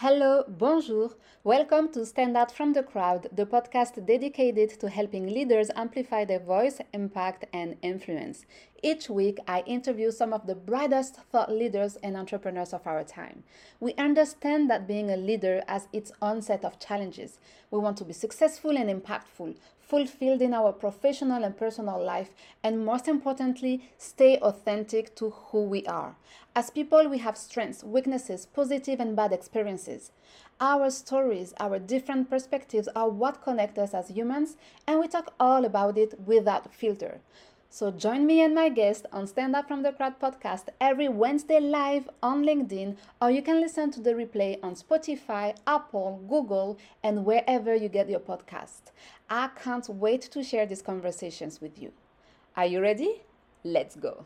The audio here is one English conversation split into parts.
Hello, bonjour. Welcome to Stand Out from the Crowd, the podcast dedicated to helping leaders amplify their voice, impact, and influence. Each week, I interview some of the brightest thought leaders and entrepreneurs of our time. We understand that being a leader has its own set of challenges. We want to be successful and impactful, fulfilled in our professional and personal life, and most importantly, stay authentic to who we are. As people, we have strengths, weaknesses, positive and bad experiences. Our stories, our different perspectives are what connect us as humans, and we talk all about it without filter. So join me and my guest on Stand Out from the Crowd podcast every Wednesday live on LinkedIn, or you can listen to the replay on Spotify, Apple, Google, and wherever you get your podcast. I can't wait to share these conversations with you. Are you ready? Let's go.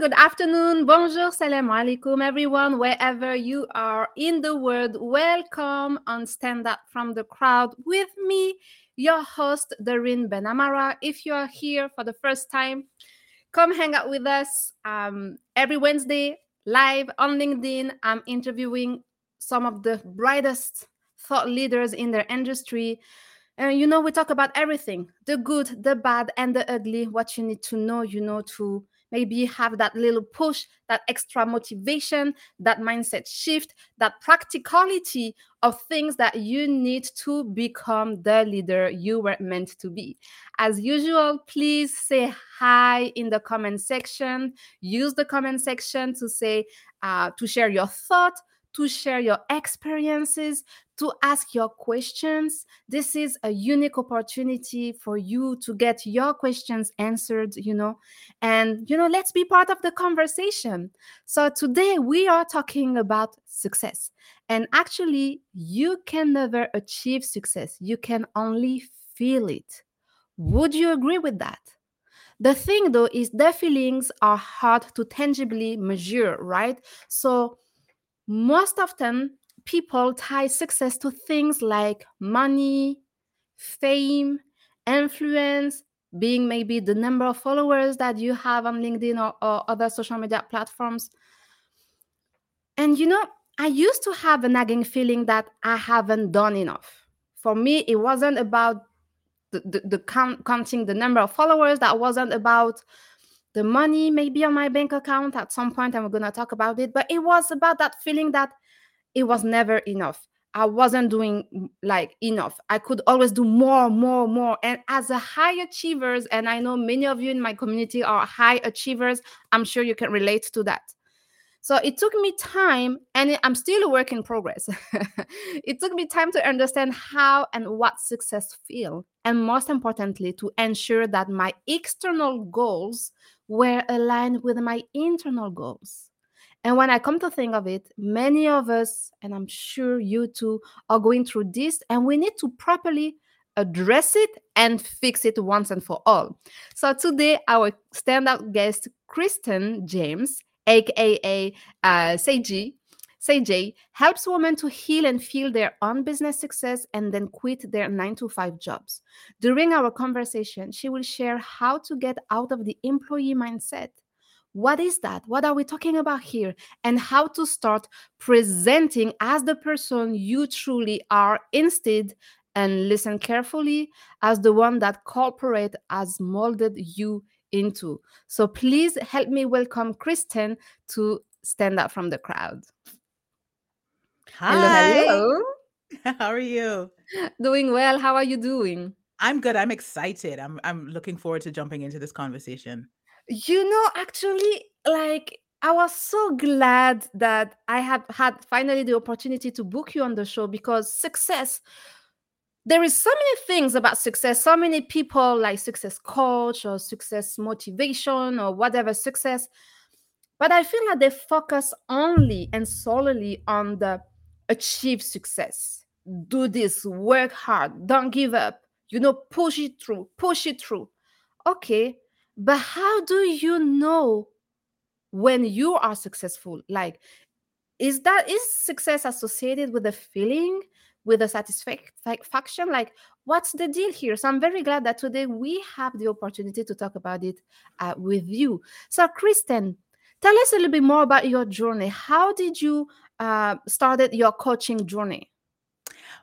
Good afternoon, bonjour, salam alaikum, everyone, wherever you are in the world. Welcome on Stand Out from the Crowd with me, your host, Darine Benamara. If you are here for the first time, come hang out with us um, every Wednesday live on LinkedIn. I'm interviewing some of the brightest thought leaders in their industry. And you know, we talk about everything the good, the bad, and the ugly, what you need to know, you know, to maybe have that little push, that extra motivation, that mindset shift, that practicality of things that you need to become the leader you were meant to be. As usual, please say hi in the comment section. Use the comment section to say, uh, to share your thought, to share your experiences, to ask your questions. This is a unique opportunity for you to get your questions answered, you know, and, you know, let's be part of the conversation. So today we are talking about success. And actually, you can never achieve success, you can only feel it. Would you agree with that? The thing though is the feelings are hard to tangibly measure, right? So most often people tie success to things like money, fame, influence, being maybe the number of followers that you have on LinkedIn or, or, other social media platforms. And you know, I used to have a nagging feeling that I haven't done enough. For me, it wasn't about the, the, the count, counting the number of followers, that wasn't about the money maybe on my bank account at some point, and we're going to talk about it, but it was about that feeling that it was never enough. I wasn't doing mm, like enough. I could always do more, more, more. And as a high achievers, and I know many of you in my community are high achievers, I'm sure you can relate to that. So it took me time, and I'm still a work in progress. it took me time to understand how and what success feel, and most importantly, to ensure that my external goals were aligned with my internal goals. And when I come to think of it, many of us, and I'm sure you too, are going through this, and we need to properly address it and fix it once and for all. So today, our standout guest, Christen James, aka uh, CJ, CJ, helps women to heal and feel their own business success and then quit their nine to five jobs. During our conversation, she will share how to get out of the employee mindset what is that? What are we talking about here? And how to start presenting as the person you truly are instead and listen carefully as the one that corporate has molded you into. So please help me welcome Christen to stand up from the crowd. Hi. Hello, hello. How are you? Doing well. How are you doing? I'm good. I'm excited. I'm I'm looking forward to jumping into this conversation. You know, actually, like I was so glad that I have had finally the opportunity to book you on the show because success, there is so many things about success. So many people like success coach or success motivation or whatever success. But I feel like they focus only and solely on the achieve success. do this, work hard, don't give up, you know, push it through, push it through. Okay, but how do you know when you are successful? Like, is that is success associated with a feeling, with a satisfaction? Like, what's the deal here? So I'm very glad that today we have the opportunity to talk about it uh, with you. So, Christen, tell us a little bit more about your journey. How did you uh, started your coaching journey?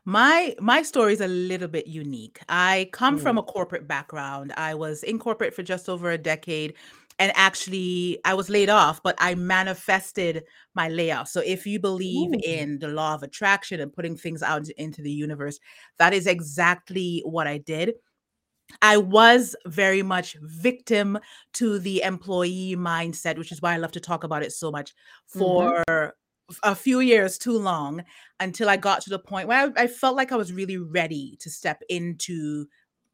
My my story is a little bit unique. I come from Mm. a corporate background. I was in corporate for just over a decade and actually I was laid off, but I manifested my layoff. So if you believe Ooh. in the law of attraction and putting things out into the universe, that is exactly what I did. I was very much victim to the employee mindset, which is why I love to talk about it so much Mhm. for f- a few years too long until I got to the point where I, I felt like I was really ready to step into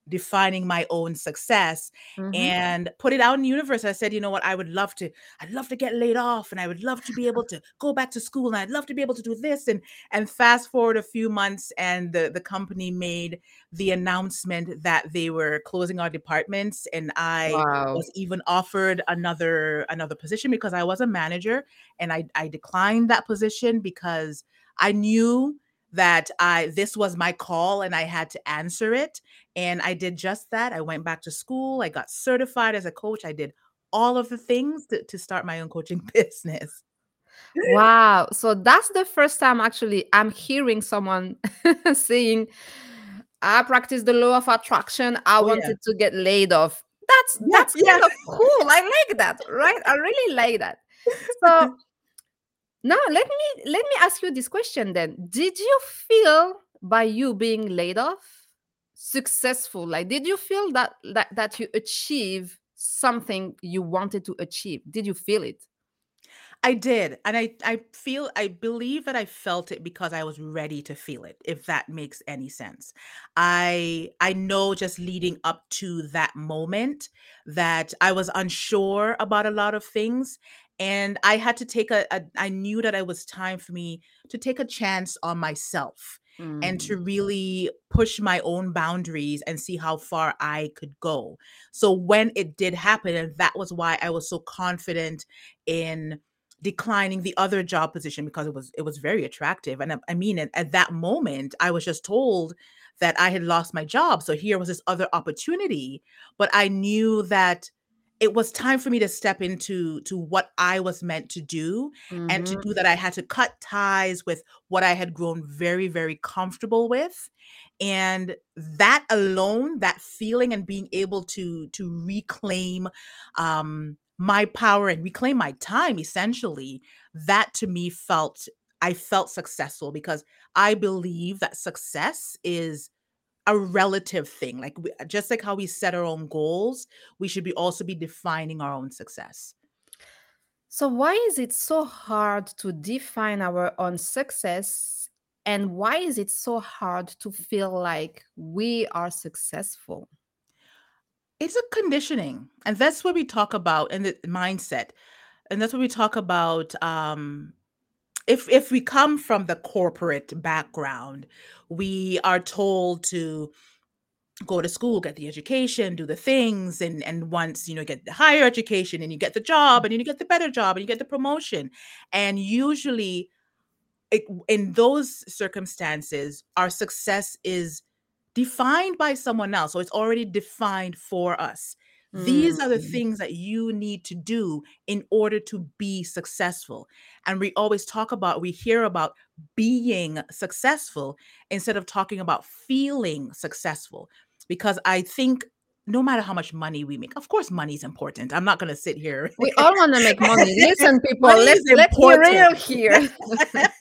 defining my own success Mhm. and put it out in the universe. I said, you know what, I would love to, I'd love to get laid off and I would love to be able to go back to school and I'd love to be able to do this. And and fast forward a few months and the, the company made the announcement that they were closing our departments and I Wow. was even offered another another position because I was a manager and I, I declined that position because I knew that I this was my call and I had to answer it and I did just that. I went back to school. I got certified as a coach. I did all of the things to, to start my own coaching business. Wow. So that's the first time actually I'm hearing someone saying, I practice the law of attraction. I Oh yeah. wanted to get laid off. That's Yeah. that's Yeah. kind of cool. I like that, right? I really like that. So now let me let me ask you this question then. Did you feel by you being laid off successful? Like did you feel that that, that you achieve something you wanted to achieve? Did you feel it? I did. And I I feel I believe that I felt it because I was ready to feel it, if that makes any sense. I I know just leading up to that moment that I was unsure about a lot of things and I had to take a, a I knew that it was time for me to take a chance on myself and Mm. to really push my own boundaries and see how far I could go. So when it did happen and that was why I was so confident in declining the other job position because it was it was very attractive and I, I mean at, at that moment I was just told that I had lost my job so here was this other opportunity but I knew that it was time for me to step into to what I was meant to do and to Mhm. do that I had to cut ties with what I had grown very very comfortable with and that alone that feeling and being able to to reclaim um my power and reclaim my time essentially that to me felt i felt successful because i believe that success is a relative thing like we, just like how we set our own goals we should be also be defining our own success So, why is it so hard to define our own success? And why is it so hard to feel like we are successful? it's a conditioning and that's what we talk about in the mindset and that's what we talk about um if if we come from the corporate background we are told to go to school, get the education, do the things, and and once you know get the higher education, and you get the job, and you get the better job, and you get the promotion, and usually it, in those circumstances, our success is defined by someone else, so it's already defined for us. These are the Mm. things that you need to do in order to be successful. And we always talk about, we hear about being successful instead of talking about feeling successful. Because I think no matter how much money we make, of course, money is important. I'm not going to sit here. We all want to make money. Listen, people, money let's let's be real here.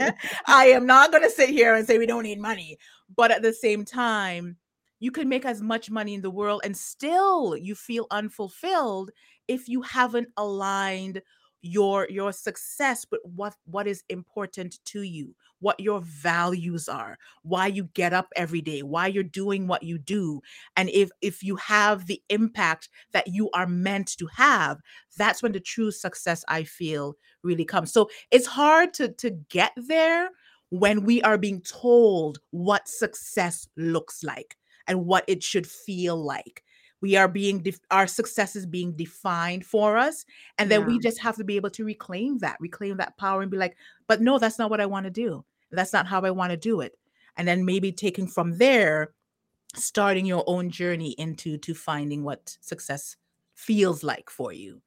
I am not going to sit here and say we don't need money. But at the same time, you can make as much money in the world and still you feel unfulfilled if you haven't aligned your your success with what what is important to you what your values are why you get up every day why you're doing what you do. And if if you have the impact that you are meant to have that's when the true success i feel really comes. So it's hard to to get there when we are being told what success looks like and what it should feel like. We are being def- our success is being defined for us and then Yeah. we just have to be able to reclaim that reclaim that power and be like but no that's not what i want to do. That's not how i want to do it. And then maybe taking from there starting your own journey into to finding what success feels like for you.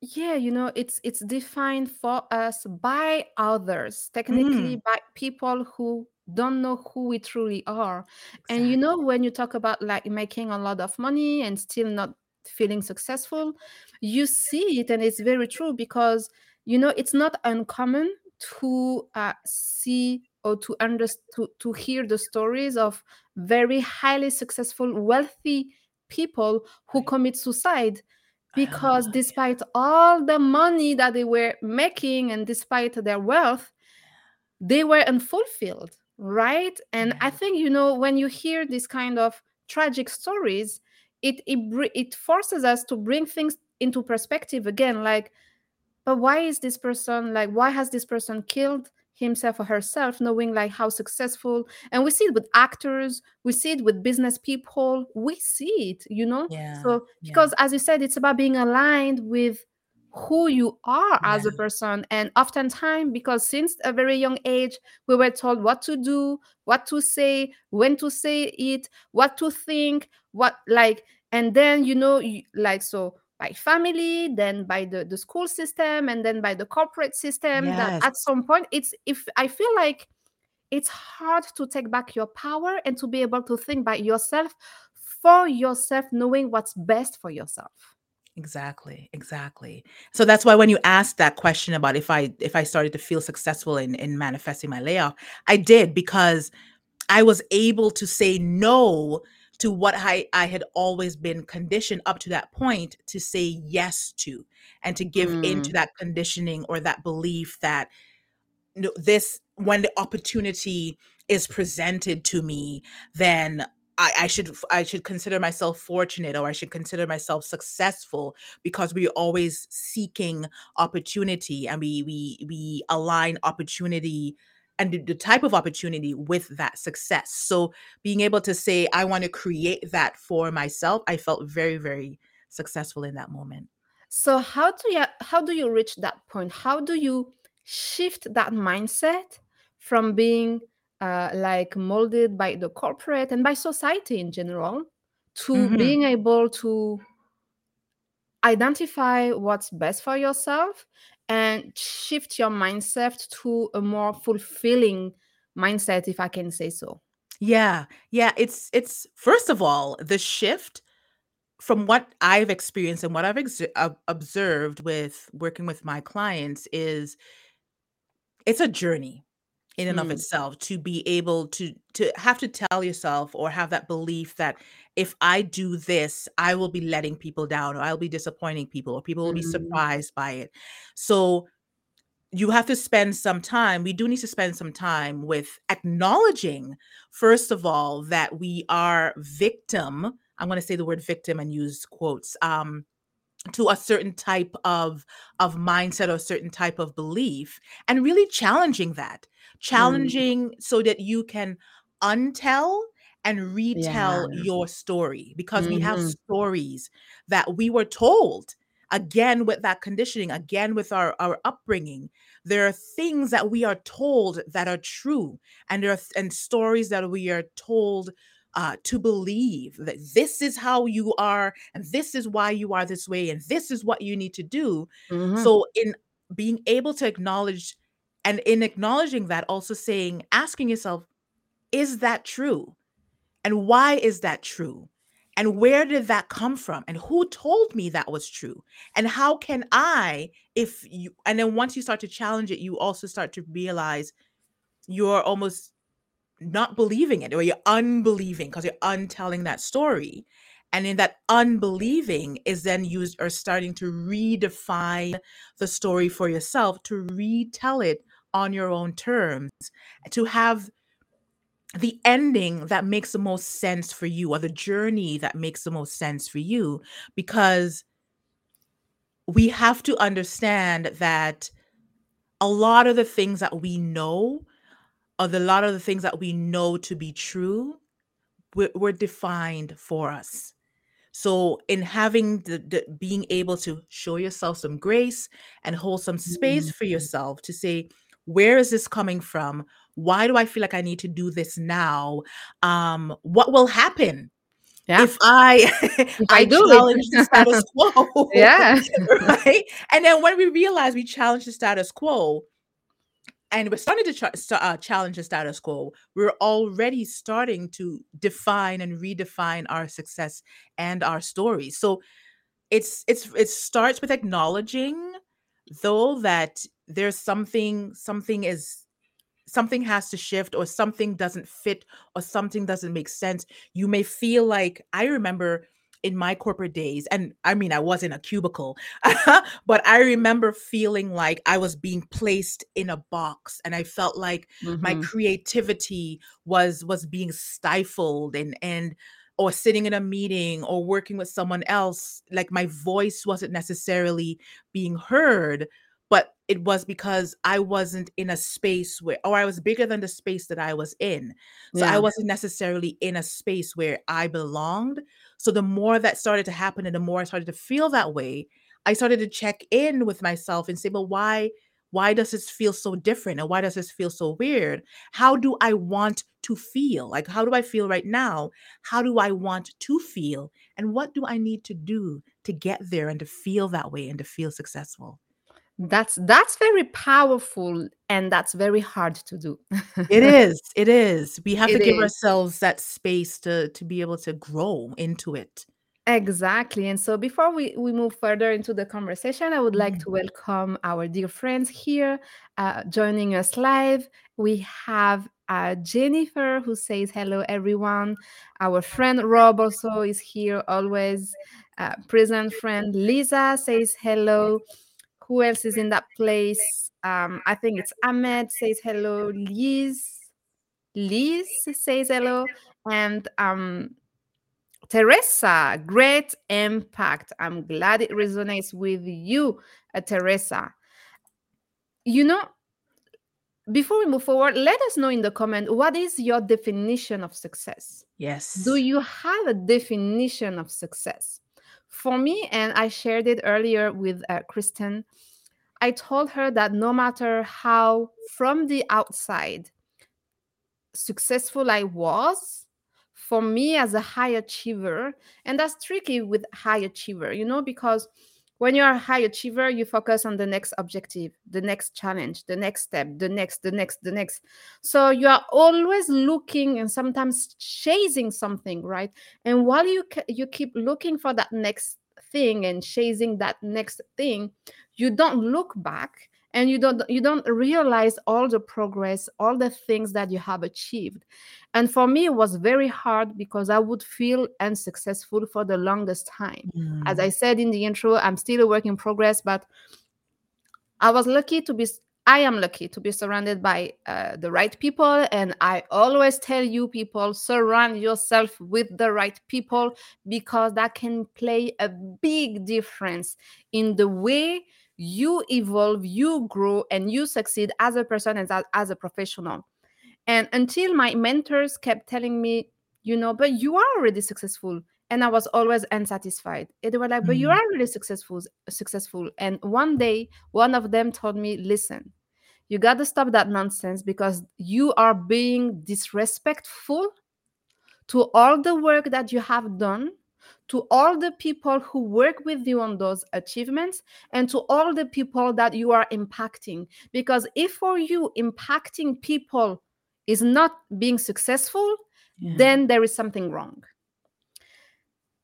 Yeah you know it's it's defined for us by others technically Mm, by people who don't know who we truly are. And you know when you talk about like making a lot of money and still not feeling successful you see it and it's very true because you know it's not uncommon to uh, see or to understand to, to hear the stories of very highly successful wealthy people who commit suicide because despite all the money that they were making and despite their wealth they were unfulfilled right? And i think you know when you hear these kind of tragic stories it it, it forces us to bring things into perspective again like but why is this person like why has this person killed himself or herself knowing like how successful? And we see it with actors we see it with business people we see it you know? Yeah so yeah. because as you said it's about being aligned with who you are yeah as a person and oftentimes because since a very young age we were told what to do what to say when to say it what to think what like and then you know you, like so by family then by the, the school system and then by the corporate system that at some point it's if i feel like it's hard to take back your power and to be able to think by yourself for yourself knowing what's best for yourself Exactly, exactly. So that's why when you asked that question about if I if I started to feel successful in in manifesting my layoff, I did because I was able to say no to what I I had always been conditioned up to that point to say yes to and to give into Mm, that conditioning or that belief that no, this when the opportunity is presented to me, then I, I should I should consider myself fortunate or I should consider myself successful because we're always seeking opportunity and we we we align opportunity and the, the type of opportunity with that success. So being able to say I want to create that for myself, I felt very very successful in that moment. So how do you how do you reach that point? How do you shift that mindset from being uh, like molded by the corporate and by society in general to Mhm. being able to identify what's best for yourself and shift your mindset to a more fulfilling mindset, if I can say so? Yeah. Yeah, it's it's first of all, the shift from what I've experienced and what I've ex- observed with working with my clients is it's a journey in and of Mm, itself to be able to to have to tell yourself or have that belief that if I do this, I will be letting people down or I'll be disappointing people or people will be mm, surprised by it. So you have to spend some time we do need to spend some time with acknowledging first of all that we are victim i'm going to say the word victim and use quotes um to a certain type of of mindset or a certain type of belief and really challenging that mm. challenging so that you can untell and Yeah. retell your story because we have Mhm, stories that we were told again with that conditioning again with our our upbringing there are things that we are told that are true and there are and stories that we are told uh, to believe that this is how you are and this is why you are this way and this is what you need to do. Mhm, so in being able to acknowledge and in acknowledging that also saying asking yourself is that true? And why is that true? And where did that come from? And who told me that was true? And how can i if you and then once you start to challenge it you also start to realize you're almost not believing it or you're unbelieving because you're untelling that story. And in that unbelieving is then used or starting to redefine the story for yourself, to retell it on your own terms, to have the ending that makes the most sense for you or the journey that makes the most sense for you. Because we have to understand that a lot of the things that we know of the lot of the things that we know to be true were, were defined for us. So, in having the, the being able to show yourself some grace and hold some space for Mhm. yourself to say, where is this coming from? Why do I feel like I need to do this now? Um, what will happen Yeah. if I If I I do challenge the status quo? yeah. right? And then when we realize we challenge the status quo, and we're starting to ch- uh, challenge the status quo, we're already starting to define and redefine our success and our stories. So it's it's it starts with acknowledging though that there's something something is something has to shift or something doesn't fit or something doesn't make sense you may feel like i remember in my corporate days and i mean i was in a cubicle but i remember feeling like i was being placed in a box and i felt like my Mhm. creativity was was being stifled and and or sitting in a meeting or working with someone else like my voice wasn't necessarily being heard but it was because I wasn't in a space where, or I was bigger than the space that I was in. So I wasn't necessarily in a space where I belonged. So the more that started to happen and the more I started to feel that way, I started to check in with myself and say, well, why? Why does this feel so different? And why does this feel so weird? How do I want to feel? Like, how do I feel right now? How do I want to feel? And what do I need to do to get there and to feel that way and to feel successful? That's that's very powerful and that's very hard to do. It is. It is. We have to give is. ourselves that space to to be able to grow into it. Exactly. And so before we, we move further into the conversation, I would like Mhm. to welcome our dear friends here uh, joining us live. We have uh, Jennifer who says hello, everyone. Our friend Rob also is here, always uh, present friend. Lisa says hello. Who else is in that place? Um, I think it's Ahmed says hello. Liz, Liz says hello. And um, Teresa, great impact. I'm glad it resonates with you, uh, Teresa. You know, before we move forward, let us know in the comment what is your definition of success? Yes. Do you have a definition of success? For me, and I shared it earlier with uh, Christen, I told her that no matter how from the outside successful I was, for me as a high achiever, and that's tricky with high achiever, you know, because when you're a high achiever, you focus on the next objective, the next challenge, the next step, the next, the next, the next. So you are always looking and sometimes chasing something, right? And while you you keep looking for that next thing and chasing that next thing, you don't look back and you don't you don't realize all the progress all the things that you have achieved. And for me it was very hard because i would feel unsuccessful for the longest time. As i Mm. said in the intro i'm still a work in progress but i was lucky to be I am lucky to be surrounded by uh, the right people. And i always tell you people surround yourself with the right people because that can play a big difference in the way you evolve you grow and you succeed as a person and as, a professional and until my mentors kept telling me, you know, but you are already successful. And I was always unsatisfied. And they were like, but you Mm. are really successful, successful. And one day, one of them told me, listen, you got to stop that nonsense because you are being disrespectful to all the work that you have done, to all the people who work with you on those achievements, and to all the people that you are impacting. Because if for you impacting people is not being successful, Yeah. then there is something wrong.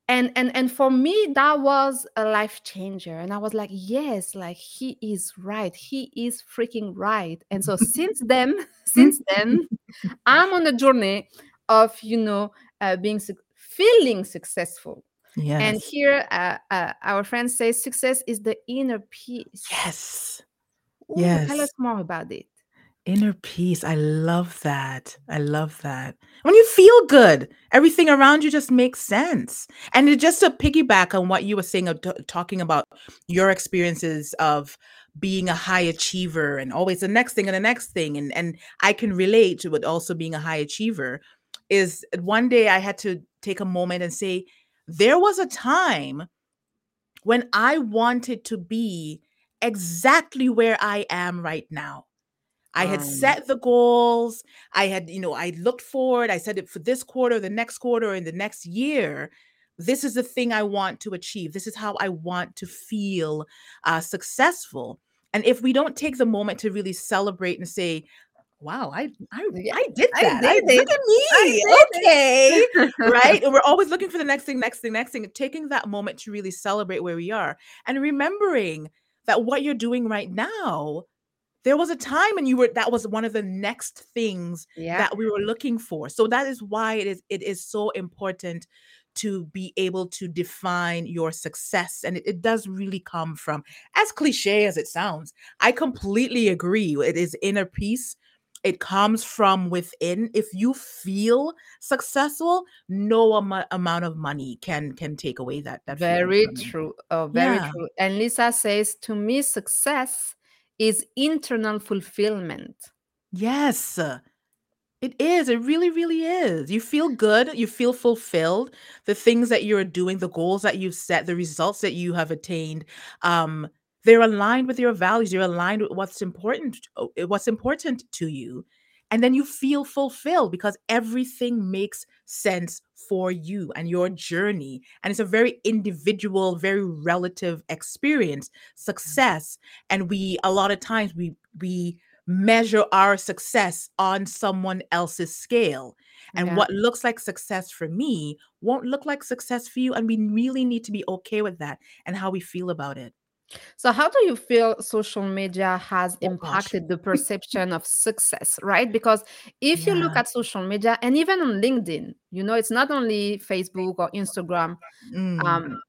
And and and for me, that was a life changer. And I was like, yes, like he is right. He is freaking right. And so since then, since then, I'm on a journey of you know uh, being suc feeling successful. And here, uh, uh, our friend says success is the inner peace. Yes. Ooh, tell us more about it. Inner peace. I love that. I love that. When you feel good, everything around you just makes sense. And it, just to piggyback on what you were saying, of t- talking about your experiences of being a high achiever and always the next thing and the next thing and and I can relate to it also being a high achiever is one day I had to take a moment and say there was a time when I wanted to be exactly where I am right now. I had Um, set the goals. I had, you know, I looked forward. I said it for this quarter, the next quarter, in the next year. This is the thing I want to achieve. This is how I want to feel uh, successful. And if we don't take the moment to really celebrate and say, "Wow, I I I did I that. I did look it. at me. Okay." Right? And we're always looking for the next thing, next thing, next thing. Taking that moment to really celebrate where we are and remembering that what you're doing right now there was a time and you were that was one of the next things yeah. that we were looking for so that is why it is it is so important to be able to define your success and it, it does really come from as cliche as it sounds i completely agree it is inner peace it comes from within if you feel successful no amo- amount of money can can take away that that Very true. Oh, very yeah true. And Lisa says, to me, success is internal fulfillment. yes It is. It really, really is. You feel good. You feel fulfilled. The things that you're doing, the goals that you've set, the results that you have attained, um, they're aligned with your values. You're aligned with what's important, uh, what's important to you, and then you feel fulfilled because everything makes sense for you and your journey. And it's a very individual, very relative experience, success. And we, a lot of times, we we measure our success on someone else's scale. And Yeah. what looks like success for me won't look like success for you. And we really need to be okay with that and how we feel about it. So, how do you feel social media has Oh, gosh. impacted the perception of success, right? Because if you look Yeah. at social media and even on LinkedIn, you know, it's not only Facebook or Instagram, Mm. um,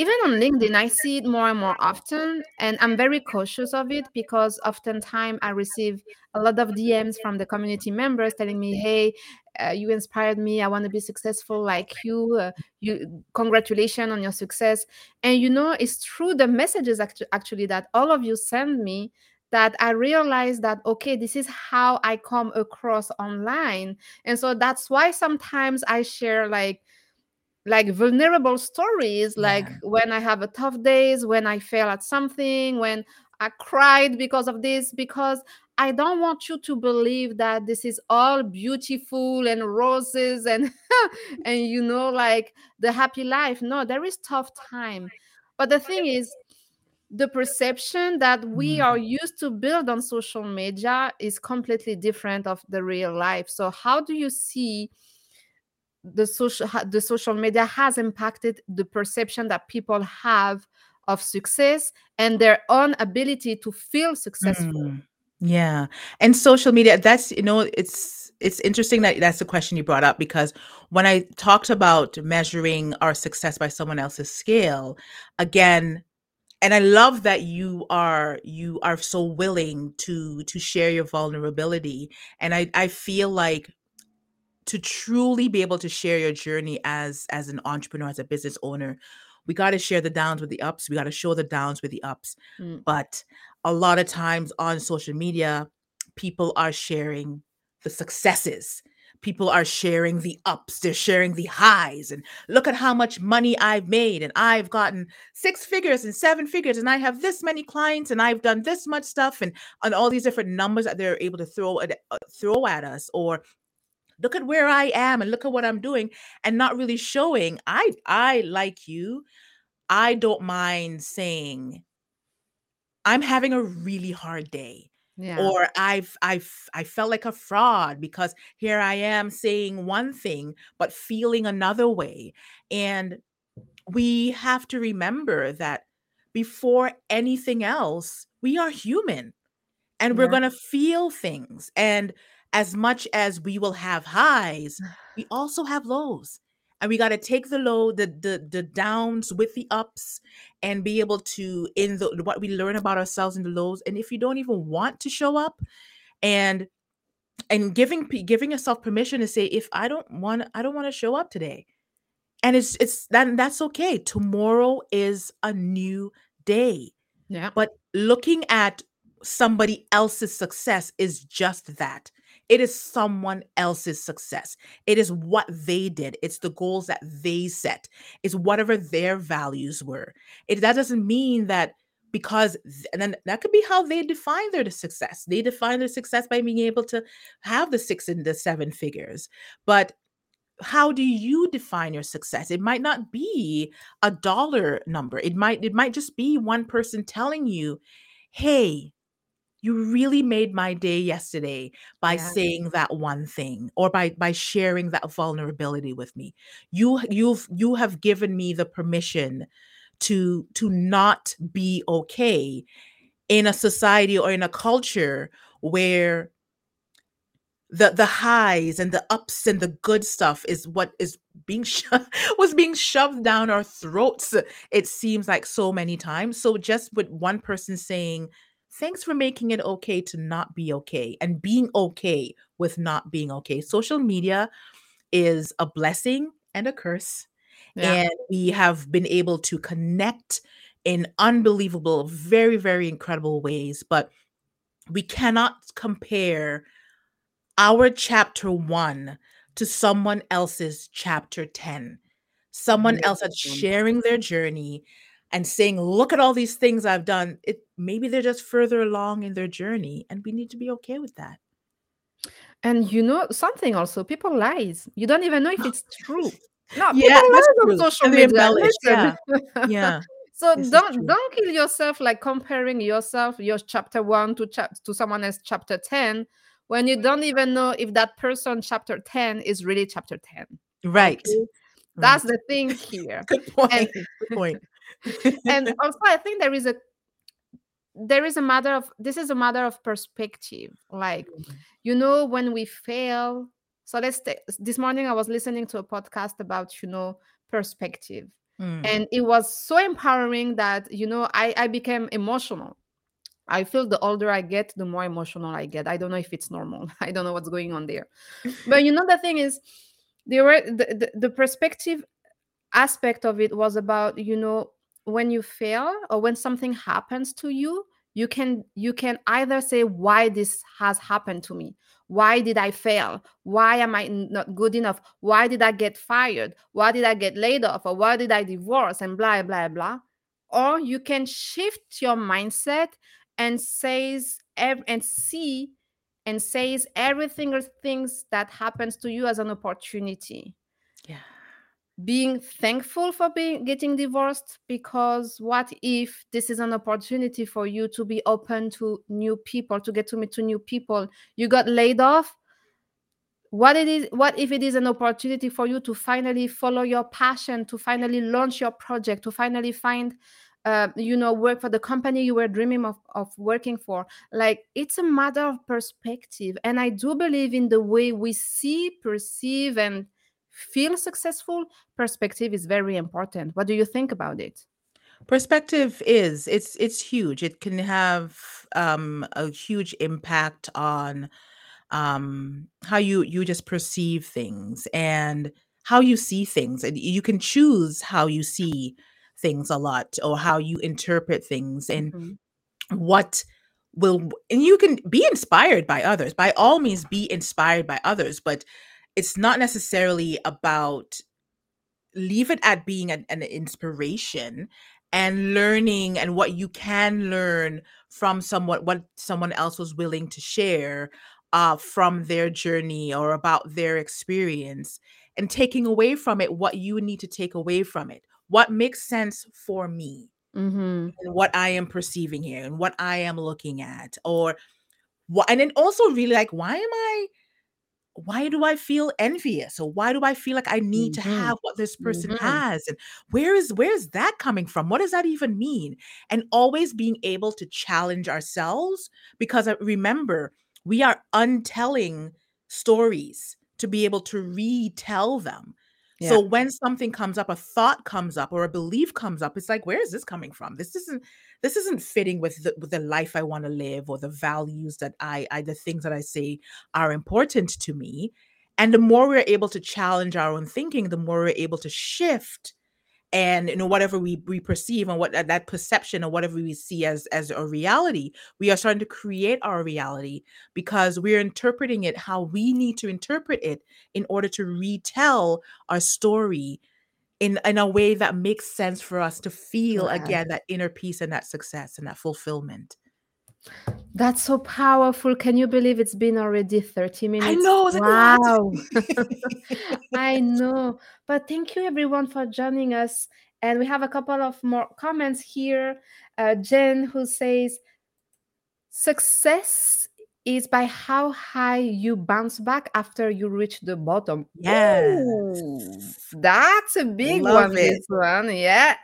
even on LinkedIn, I see it more and more often, and I'm very cautious of it because oftentimes I receive a lot of DMs from the community members telling me, "Hey, uh, you inspired me. I want to be successful like you. Uh, you congratulations on your success." And you know, it's through the messages actu- actually that all of you send me that I realize that okay, this is how I come across online, and so that's why sometimes I share like like vulnerable stories like Yeah. when i have a tough days when i fail at something when i cried because of this because i don't want you to believe that this is all beautiful and roses and and you know like the happy life no there is tough time but the thing is the perception that we are Mm. used to build on social media is completely different of the real life so how do you see the social the social media has impacted the perception that people have of success and their own ability to feel successful Mm. Yeah. And social media, that's, you know, it's it's interesting that that's the question you brought up because when I talked about measuring our success by someone else's scale, again, and I love that you are you are so willing to to share your vulnerability. And I I feel like to truly be able to share your journey as as an entrepreneur, as a business owner, we got to share the downs with the ups. We got to show the downs with the ups. Mm, But a lot of times on social media, people are sharing the successes. People are sharing the ups. They're sharing the highs. And look at how much money I've made. And I've gotten six figures and seven figures. And I have this many clients. And I've done this much stuff. And, and all these different numbers that they're able to throw at, uh, throw at us. Or look at where I am and look at what I'm doing. And not really showing. I I like you. I don't mind saying I'm having a really hard day yeah or I've I've I felt like a fraud because here I am saying one thing but feeling another way. And we have to remember that before anything else, we are human and we're going to feel things. And as much as we will have highs, we also have lows. And we got to take the low, the, the the downs with the ups, and be able to in the what we learn about ourselves in the lows. And if you don't even want to show up, and and giving giving yourself permission to say, if I don't want, I don't want to show up today, and it's it's that that's okay. Tomorrow is a new day yeah but looking at somebody else's success is just that. It is someone else's success. It is what they did. It's the goals that they set. It's whatever their values were. It that doesn't mean that because and then that could be how they define their success. They define their success by being able to have the six and the seven figures. But how do you define your success it might not be a dollar number it might it might just be one person telling you hey you really made my day yesterday by Yeah. saying that one thing or by by sharing that vulnerability with me you you've you have given me the permission to to not be okay in a society or in a culture where the the highs and the ups and the good stuff is what is being sho- was being shoved down our throats it seems like so many times so just with one person saying thanks for making it okay to not be okay and being okay with not being okay. Social media is a blessing and a curse Yeah. and we have been able to connect in unbelievable very very incredible ways but we cannot compare our chapter 1 to someone else's chapter 10 someone else that's sharing their journey and saying look at all these things i've done it maybe they're just further along in their journey and we need to be okay with that And you know something also, people lies. You don't even know if it's true. No, yeah people that's lie on social media. yeah yeah so this don't don't kill yourself like comparing yourself your chapter one to chap to someone else chapter 10 when you don't even know if that person chapter 10 is really chapter 10. right Okay. That's right the thing here. good point And good point and also I think there is a there is a matter of this is a matter of perspective. Like you know when we fail so let's take this morning i was listening to a podcast about you know perspective. Mm, and it was so empowering that you know i i became emotional. I feel the older i get the more emotional i get. I don't know if it's normal. I don't know what's going on there. But you know the thing is the, the, the perspective aspect of it was about you know when you fail or when something happens to you you can you can either say why this has happened to me? Why did i fail? Why am i not good enough? Why did i get fired? Why did i get laid off? Or why did i divorce? and blah blah blah. Or you can shift your mindset and says and see and says everything or things that happens to you as an opportunity. Yeah being thankful for being getting divorced because what if this is an opportunity for you to be open to new people to get to meet to new people? You got laid off. What it is what if it is an opportunity for you to finally follow your passion to finally launch your project to finally find uh, you know work for the company you were dreaming of, of working for? Like it's a matter of perspective. And i do believe in the way we see perceive and feel successful perspective is very important. What do you think about it? Perspective is it's it's huge. It can have um a huge impact on um how you you just perceive things and how you see things. And you can choose how you see things a lot or how you interpret things and Mhm. what will and you can be inspired by others. By all means be inspired by others but it's not necessarily about leave it at being an, an inspiration and learning and what you can learn from someone what someone else was willing to share uh, from their journey or about their experience and taking away from it what you need to take away from it what makes sense for me Mhm. and what i am perceiving here and what i am looking at or what and then also really like why am i why do I feel envious? Or why do I feel like I need to Mhm. have what this person Mhm. has? And where is where is that coming from? What does that even mean? And always being able to challenge ourselves because uh, remember, we are untelling stories to be able to retell them. Yeah. So when something comes up, a thought comes up or a belief comes up, it's like, where is this coming from? This isn't this isn't fitting with the, with the life I want to live or the values that I, I the things that I say are important to me. And the more we're able to challenge our own thinking, the more we're able to shift and you know whatever we we perceive and what that perception or whatever we see as as a reality we are starting to create our reality because we're interpreting it how we need to interpret it in order to retell our story in in a way that makes sense for us to feel Yeah. again that inner peace and that success and that fulfillment That's so powerful. Can you believe it's been already 30 minutes? i know it's like what Wow. I know. But thank you everyone for joining us. And we have a couple of more comments here. Uh, Jen, who says, Success is by how high you bounce back after you reach the bottom. Yeah. That's a big love one, it this one. Yeah.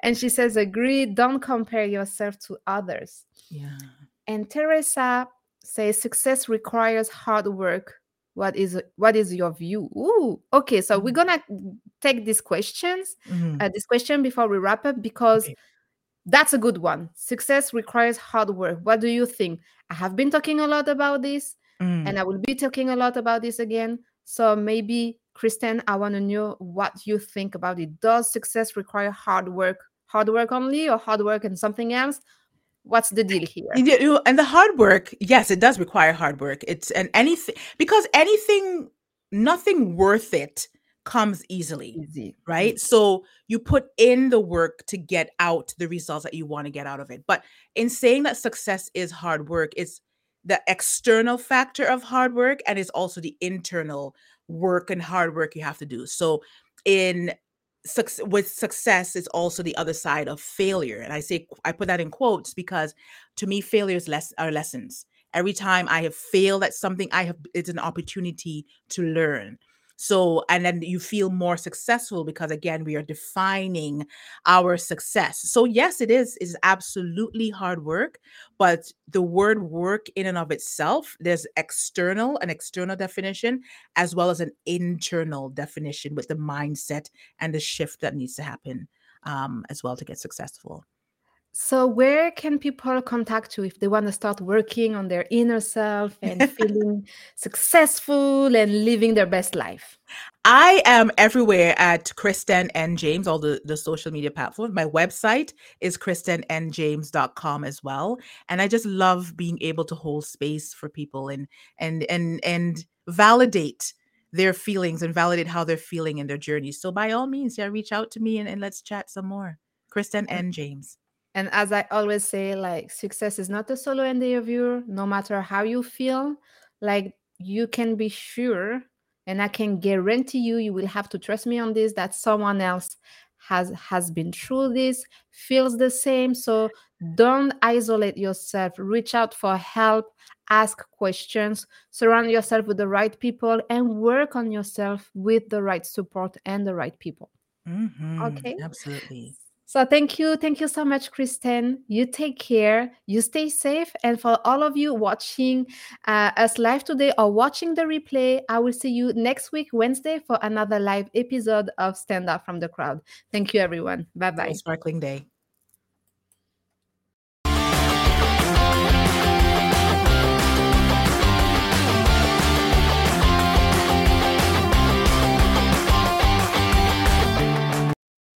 And she says, Agree, don't compare yourself to others. Yeah And Teresa says success requires hard work. What is what is your view? Ooh, okay. So we're Mm, gonna take these questions, mhm. uh, this question before we wrap up because okay that's a good one. Success requires hard work. What do you think? I have been talking a lot about this, Mm. and I will be talking a lot about this again. So maybe, Christen, I want to know what you think about it. Does success require hard work? Hard work only, or hard work and something else? What's the deal here? And the hard work, yes, it does require hard work. It's and anything because anything, nothing worth it comes easily, Easy. right? Mm. So you put in the work to get out the results that you want to get out of it. But in saying that success is hard work, it's the external factor of hard work and it's also the internal work and hard work you have to do. So in suc- with success is also the other side of failure and i say i put that in quotes because to me failures less are lessons. Every time i have failed at something i have it's an opportunity to learn so and then you feel more successful because again we are defining our success so yes it is is absolutely hard work but the word work in and of itself there's external an external definition as well as an internal definition with the mindset and the shift that needs to happen um, as well to get successful. So, where can people contact you if they want to start working on their inner self and feeling successful and living their best life? I am everywhere at Christen N. James, all the, the social media platforms. My website is christennjames.com as well. And I just love being able to hold space for people and and and and validate their feelings and validate how they're feeling in their journey. So by all means, yeah, reach out to me and, and let's chat some more. Kristen And, James. And as I always say, like success is not a solo endeavor, no matter how you feel. Like you can be sure, and I can guarantee you, you will have to trust me on this, that someone else has has been through this, feels the same. So don't isolate yourself. Reach out for help, ask questions, surround yourself with the right people, and work on yourself with the right support and the right people. hmm Okay. absolutely. So thank you. Thank you so much, Christen. You take care. You stay safe. And for all of you watching uh, us live today or watching the replay, I will see you next week, Wednesday, for another live episode of Stand Out from the Crowd. Thank you, everyone. Bye bye. sparkling day.